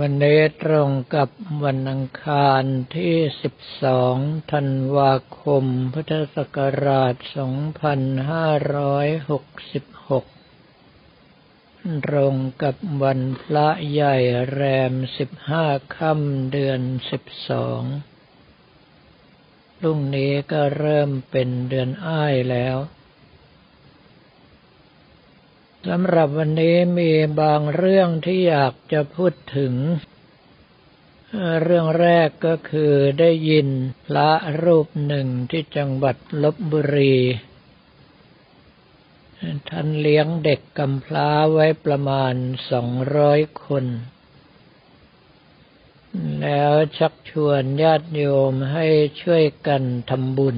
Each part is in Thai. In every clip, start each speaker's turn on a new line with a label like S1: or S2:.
S1: วันนี้ตรงกับวันอังคารที่ 12 ธันวาคม พุทธศักราช 2566 ตรงกับวันพระใหญ่แรม 15 ค่ำเดือน 12 รุ่งนี้ก็เริ่มเป็นเดือนอ้ายแล้ว สำหรับวันนี้มีบางเรื่องที่อยากจะพูดถึง เรื่องแรกก็คือได้ยินพระรูปหนึ่งที่จังหวัดลบบุรี ท่านเลี้ยงเด็กกำพร้าไว้ประมาณสองร้อยคน แล้วชักชวนญาติโยมให้ช่วยกันทำบุญ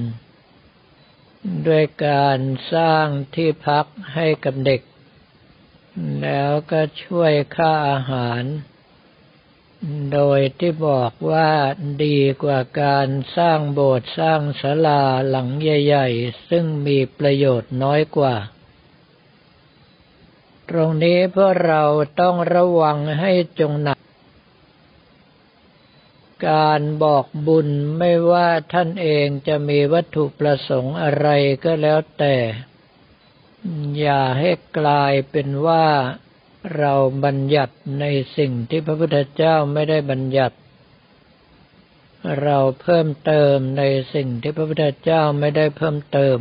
S1: ด้วยการสร้างที่พักให้กับเด็ก แล้วก็ช่วยค่าอาหาร โดยที่บอกว่าดีกว่าการสร้างโบสถ์สร้างศาลาหลังใหญ่ๆ ซึ่งมีประโยชน์น้อยกว่า ตรงนี้พวกเราต้องระวังให้จงหนัก การบอกบุญไม่ว่าท่านเองจะมีวัตถุประสงค์อะไรก็แล้วแต่ อย่าให้กลายเป็นว่าเราบัญญัติในสิ่งที่พระพุทธเจ้าไม่ได้บัญญัติ เราเพิ่มเติมในสิ่งที่พระพุทธเจ้าไม่ได้เพิ่มเติม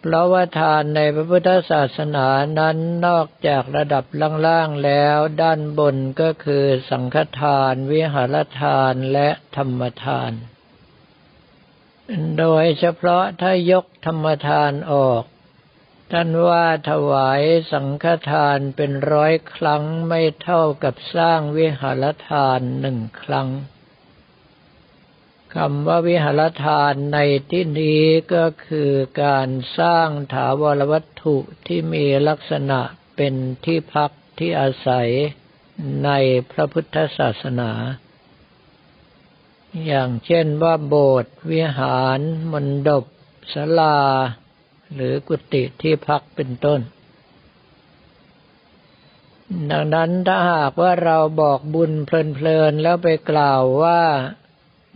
S1: เพราะว่าทานในพระพุทธศาสนานั้นนอกจากระดับล่างๆแล้วด้านบนก็คือสังฆทาน วิหารทานและธรรมทาน โดยเฉพาะถ้ายกธรรมทานออก ท่านว่าถวายสังฆทานเป็นร้อยครั้งไม่เท่ากับสร้างวิหารทานหนึ่งครั้งคำว่าวิหารทานในที่นี้ก็คือการสร้างถาวรวัตถุที่มีลักษณะเป็นที่พักที่อาศัยในพระพุทธศาสนา อย่างเช่นว่าโบสถ์วิหารมณฑปศาลา หรือกุฏิที่พักเป็นต้น ดังนั้นถ้าหากว่าเราบอกบุญเพลินๆแล้วไปกล่าวว่า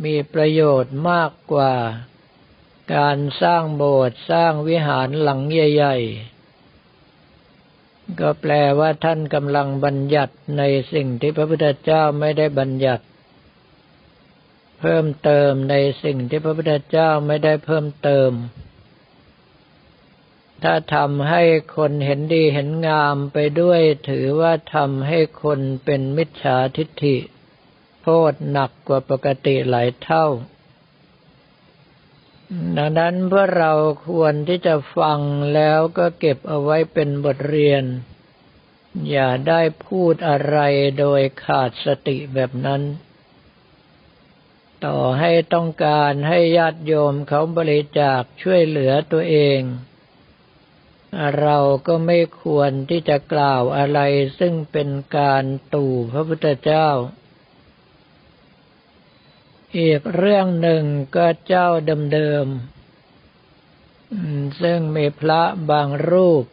S1: มีประโยชน์มากกว่า การสร้างโบสถ์สร้างวิหารหลังใหญ่ ๆ ก็แปลว่าท่านกำลังบัญญัติในสิ่งที่พระพุทธเจ้าไม่ได้บัญญัติ เพิ่มเติมในสิ่งที่พระพุทธเจ้าไม่ได้เพิ่มเติม ถ้าทำให้คนเห็นดีเห็นงามไปด้วยถือว่าทำให้คนเป็นมิจฉาทิฏฐิ โทษหนักกว่าปกติหลายเท่า ดังนั้นเพื่อเราควรที่จะฟังแล้วก็เก็บเอาไว้เป็นบทเรียน อย่าได้พูดอะไรโดยขาดสติแบบนั้น ต่อให้ต้องการให้ญาติโยมเขาบริจาคช่วยเหลือตัวเอง เราก็ไม่ควรที่จะกล่าวอะไรซึ่งเป็นการตู่พระพุทธเจ้า อีกเรื่องหนึ่งก็เจ้าเดิมๆซึ่งมีพระบางรูป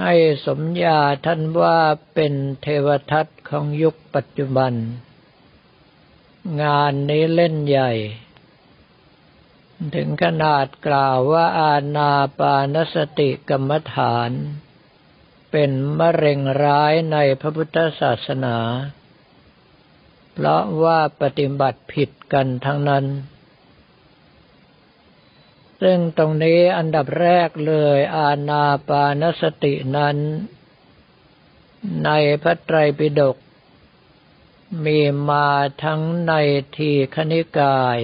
S1: ให้สมญาท่านว่าเป็นเทวทัตของยุคปัจจุบัน งานนี้เล่นใหญ่ ถึงขนาดกล่าวว่าอาณาปานสติกรรมฐาน เป็นมะเร็งร้ายในพระพุทธศาสนา เพราะว่าปฏิบัติผิดกันทั้งนั้น ซึ่งตรงนี้อันดับแรกเลยอาณาปานสตินั้น ในพระไตรปิฎก มีมาทั้งในทีคณิกาย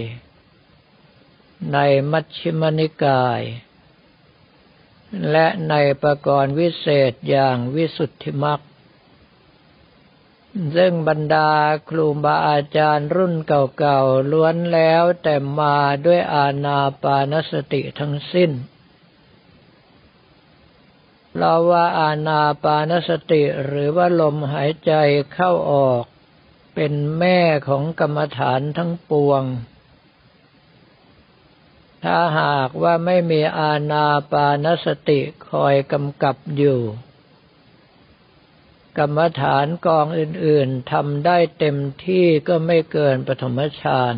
S1: ในมัชฌิมนิกาย และในประกรณ์วิเศษอย่างวิสุทธิมักซึ่งบรรดาครูบาอาจารย์รุ่นเก่าๆล้วนแล้วแต่มาด้วยอาณาปานสติทั้งสิ้นเราว่าอาณาปานสติหรือว่าลมหายใจเข้าออก เป็นแม่ของกรรมฐานทั้งปวง ถ้าหากว่าไม่มีอาณาปานสติคอยกำกับอยู่ กรรมฐานกองอื่นๆทำได้เต็มที่ก็ไม่เกินปฐมฌาน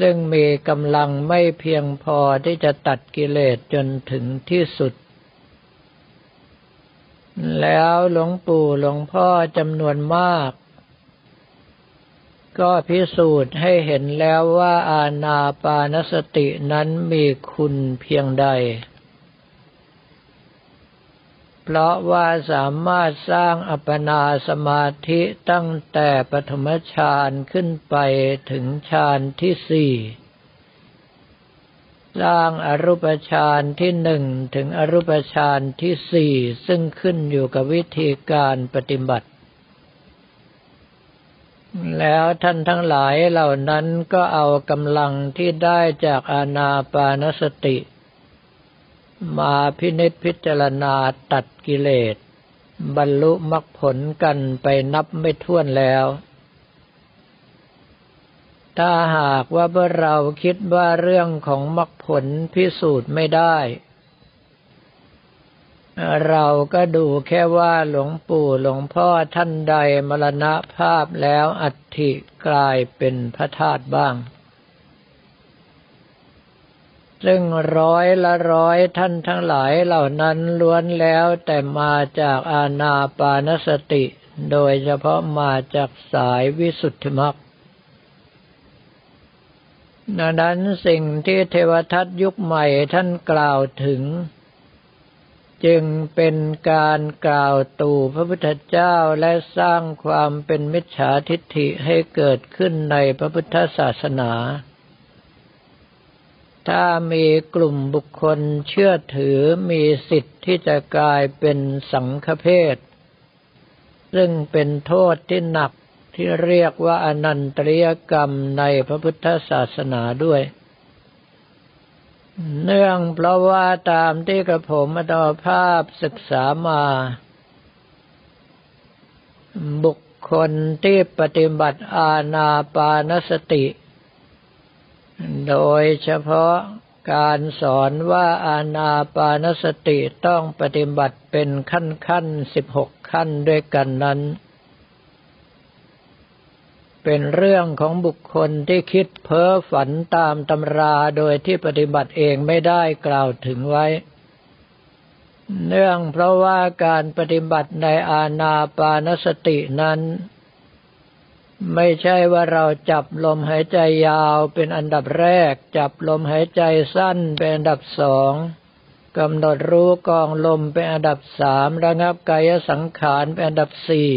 S1: ซึ่งมีกำลังไม่เพียงพอที่จะตัดกิเลสจนถึงที่สุด แล้วหลวงปู่หลวงพ่อจำนวนมาก ก็พิสูจน์ให้เห็นแล้วว่าอาณาปานสตินั้นมีคุณเพียงใด เพราะว่าสามารถสร้างอัปปนาสมาธิตั้งแต่ปฐมฌานขึ้นไปถึงฌานที่สี่สร้างอรูปฌานที่หนึ่งถึงอรูปฌานที่สี่ซึ่งขึ้นอยู่กับวิธีการปฏิบัติ แล้วท่านทั้งหลายเหล่านั้นก็เอากำลังที่ได้จากอาณาปานสติ มาพินิจพิจารณาตัดกิเลส บรรลุมรรคผลกันไปนับไม่ถ้วนแล้ว ถ้าหากว่าเมื่อเราคิดว่าเรื่องของมรรคผลพิสูจน์ไม่ได้ เราก็ดูแค่ว่าหลวงปู่หลวงพ่อท่านใดมรณภาพแล้วอัฐิกลายเป็นพระธาตุบ้าง ซึ่งร้อยละร้อยท่านทั้งหลายเหล่านั้นล้วนแล้วแต่มาจากอาณาปานสติ โดยเฉพาะมาจากสายวิสุทธิมรรคดังนั้นสิ่งที่เทวทัตยุคใหม่ท่านกล่าวถึง จึงเป็นการกล่าวตู่พระพุทธเจ้าและสร้างความเป็นมิจฉาทิฏฐิให้เกิดขึ้นในพระพุทธศาสนา ถ้ามีกลุ่มบุคคลเชื่อถือมีสิทธิ์ที่จะกลายเป็นสังฆเพศซึ่งเป็นโทษที่หนักที่เรียกว่าอนันตริยกรรมในพระพุทธศาสนาด้วย เนื่องเพราะว่าตามที่กระผมอดภาพศึกษามา บุคคลที่ปฏิบัติอาณาปานสติ โดยเฉพาะการสอนว่าอาณาปานสติต้องปฏิบัติเป็นขั้นขั้นสิบหกขั้นด้วยกันนั้น เป็นเรื่องของบุคคลที่คิดเพ้อฝันตามตำราโดยที่ปฏิบัติเองไม่ได้กล่าวถึงไว้ เนื่องเพราะว่าการปฏิบัติในอาณาปานสตินั้น ไม่ใช่ว่าเราจับลมหายใจยาวเป็นอันดับแรก จับลมหายใจสั้นเป็นอันดับสองกำหนดรู้กองลมเป็นอันดับสามระงับกายสังขารเป็นอันดับสี่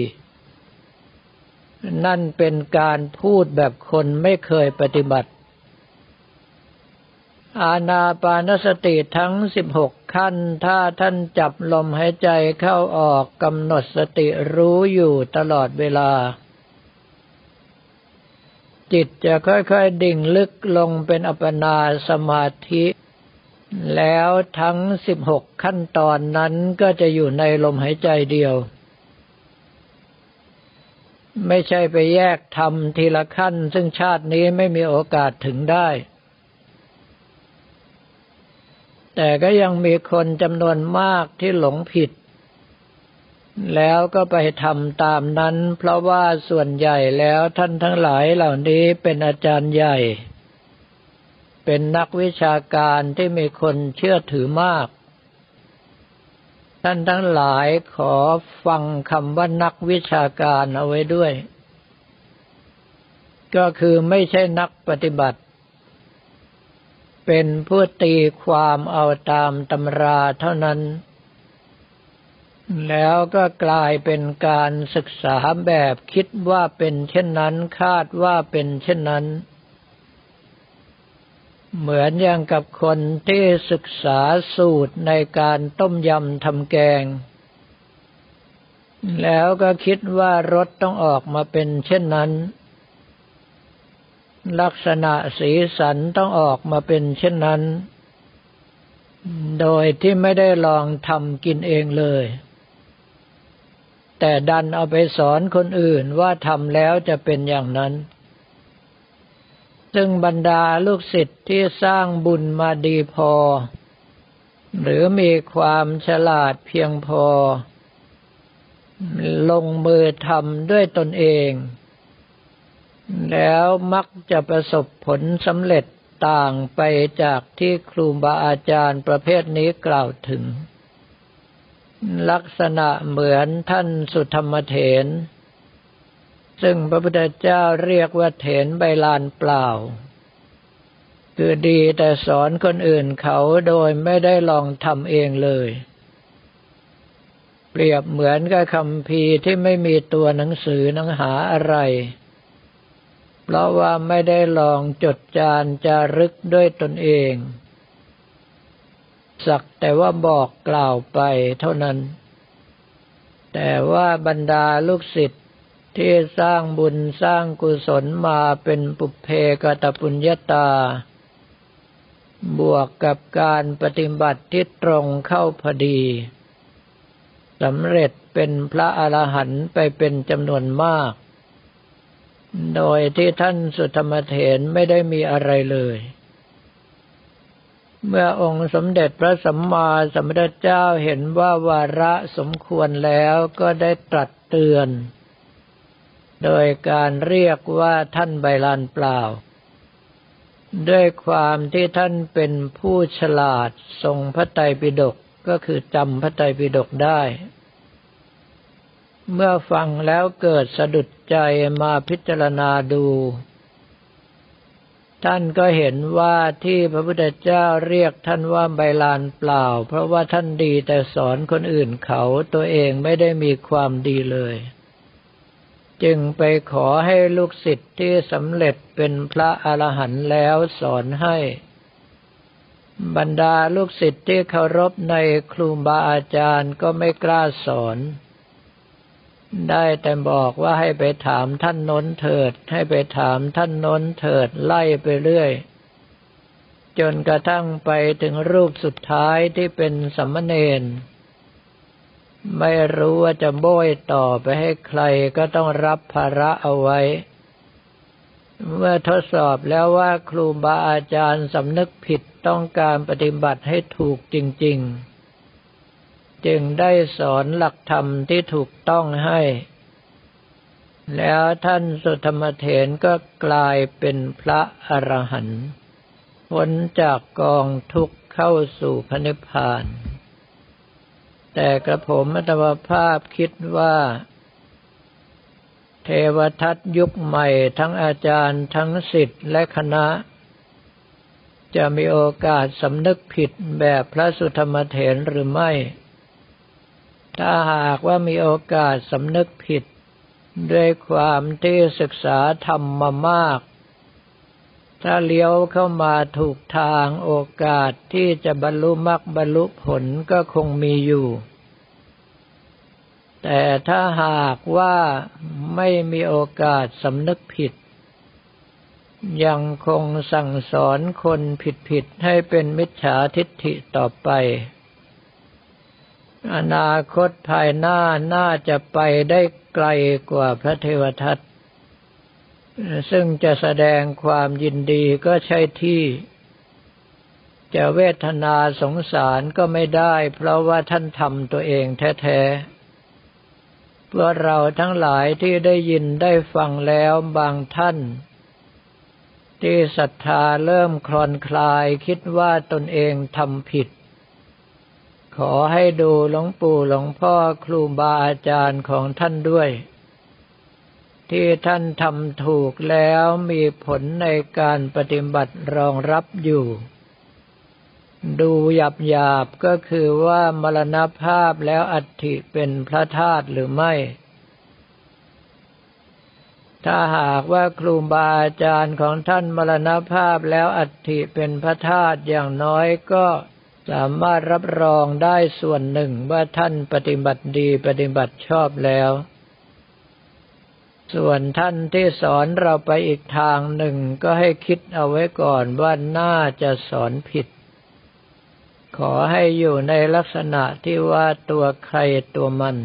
S1: นั่นเป็นการพูดแบบคนไม่เคยปฏิบัติ อาณาปานสติทั้งสิบหกขั้น ถ้าท่านจับลมหายใจเข้าออกกำหนดสติรู้อยู่ตลอดเวลา จิตจะค่อยๆดิ่งลึกลงเป็นอัปปนาสมาธิ แล้วทั้งสิบหกขั้นตอนนั้นก็จะอยู่ในลมหายใจเดียว ไม่ใช่ไปแยกทำทีละขั้น ซึ่งชาตินี้ไม่มีโอกาสถึงได้ แต่ก็ยังมีคนจำนวนมากที่หลงผิด แล้วก็ไปทำตามนั้น เพราะว่าส่วนใหญ่แล้วท่านทั้งหลายเหล่านี้เป็นอาจารย์ใหญ่ เป็นนักวิชาการที่มีคนเชื่อถือมาก ท่านทั้งหลายขอฟังคำว่านักวิชาการเอาไว้ด้วย ก็คือไม่ใช่นักปฏิบัติ เป็นผู้ตีความเอาตามตำราเท่านั้น แล้วก็กลายเป็นการศึกษาแบบคิดว่าเป็นเช่นนั้นคาดว่าเป็นเช่นนั้น เหมือนอย่างกับคนที่ศึกษาสูตรในการต้มยำทำแกง แล้วก็คิดว่ารสต้องออกมาเป็นเช่นนั้น ลักษณะสีสันต้องออกมาเป็นเช่นนั้น โดยที่ไม่ได้ลองทำกินเองเลย แต่ดันเอาไปสอนคนอื่นว่าทำแล้วจะเป็นอย่างนั้น ซึ่งบรรดาลูกศิษย์ที่สร้างบุญมาดีพอ หรือมีความฉลาดเพียงพอ ลงมือทำด้วยตนเอง แล้วมักจะประสบผลสำเร็จต่างไปจากที่ครูบาอาจารย์ประเภทนี้กล่าวถึง ลักษณะเหมือนท่านสุธรรมเถน ซึ่งพระพุทธเจ้าเรียกว่าเถนใบลานเปล่า คือดีแต่สอนคนอื่นเขาโดยไม่ได้ลองทำเองเลย เปรียบเหมือนกับคำพีที่ไม่มีตัวหนังสือหนังหาอะไร เพราะว่าไม่ได้ลองจดจานจารึกด้วยตนเอง สักแต่ว่าบอกกล่าวไปเท่านั้นแต่ว่าบรรดาลูกศิษย์ ที่สร้างบุญสร้างกุศลมาเป็นปุเพกตปุญญาตา บวกกับการปฏิบัติที่ตรงเข้าพอดีสำเร็จเป็นพระอรหันต์ไปเป็นจำนวนมาก โดยที่ท่านสุธรรมเถนไม่ได้มีอะไรเลย เมื่อองค์สมเด็จพระสัมมาสัมพุทธเจ้าเห็นว่าวาระสมควรแล้วก็ได้ตรัสเตือน โดยการเรียกว่าท่านใบลานเปล่า ด้วยความที่ท่านเป็นผู้ฉลาดทรงพระไตรปิฎกก็คือจำพระไตรปิฎกได้ เมื่อฟังแล้วเกิดสะดุดใจมาพิจารณาดู ท่านก็เห็นว่าที่พระพุทธเจ้าเรียกท่านว่าใบลานเปล่า เพราะว่าท่านดีแต่สอนคนอื่นเขาตัวเองไม่ได้มีความดีเลย จึงไปขอให้ลูกศิษย์ที่สำเร็จเป็นพระอรหันต์แล้วสอนให้ บรรดาลูกศิษย์ที่เคารพในครูบาอาจารย์ก็ไม่กล้าสอน ได้แต่บอกว่าให้ไปถามท่านน้นเถิด ให้ไปถามท่านน้นเถิดไล่ไปเรื่อย จนกระทั่งไปถึงรูปสุดท้ายที่เป็นสัมมเนน ไม่รู้ว่าจะโบยต่อไปให้ใครก็ต้องรับภาระเอาไว้ เมื่อทดสอบแล้วว่าครูบาอาจารย์สำนึกผิดต้องการปฏิบัติให้ถูกจริง ๆ จึงได้สอนหลักธรรมที่ถูกต้องให้ แล้วท่านสุธรรมเถนก็กลายเป็นพระอรหันต์พ้นจากกองทุกข์เข้าสู่พระนิพพาน แต่กระผมอัตวภาพคิดว่า เทวทัตยุคใหม่ทั้งอาจารย์ทั้งสิทธิ์และคณะ จะมีโอกาสสำนึกผิดแบบพระสุธรรมเถนหรือไม่ ถ้าหากว่ามีโอกาสสำนึกผิด ด้วยความที่ศึกษาธรรมมามาก ถ้าเลี้ยวเข้ามาถูกทางโอกาสที่จะบรรลุมรรคบรรลุผลก็คงมีอยู่ แต่ถ้าหากว่าไม่มีโอกาสสำนึกผิด ยังคงสั่งสอนคนผิดๆให้เป็นมิจฉาทิฏฐิต่อไป อนาคตภายหน้าน่าจะไปได้ไกลกว่าพระเทวทัต ซึ่งจะแสดงความยินดีก็ใช่ที่ จะเวทนาสงสารก็ไม่ได้ เพราะว่าท่านทำตัวเองแท้ๆ เพื่อเราทั้งหลายที่ได้ยินได้ฟังแล้วบางท่าน ที่ศรัทธาเริ่มคลอนคลายคิดว่าตนเองทำผิด ขอให้ดูหลวงปู่หลวงพ่อครูบาอาจารย์ของท่านด้วย ที่ท่านทำถูกแล้วมีผลในการปฏิบัติรองรับอยู่ ดูหยาบหยาบก็คือว่ามรณภาพแล้วอัฐิเป็นพระธาตุหรือไม่ ถ้าหากว่าครูบาอาจารย์ของท่านมรณภาพแล้วอัฐิเป็นพระธาตุอย่างน้อยก็สามารถรับรองได้ส่วนหนึ่งว่าท่านปฏิบัติดีปฏิบัติชอบแล้ว ส่วนท่านที่สอนเราไปอีกทางหนึ่งก็ให้คิดเอาไว้ก่อนว่าน่าจะสอนผิด ขอให้อยู่ในลักษณะที่ว่าตัวใครตัวมัน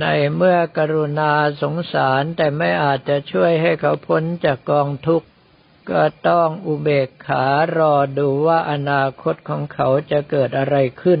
S1: ในเมื่อกรุณาสงสารแต่ไม่อาจจะช่วยให้เขาพ้นจากกองทุกข์ ก็ต้องอุเบกขารอดูว่าอนาคตของเขาจะเกิดอะไรขึ้น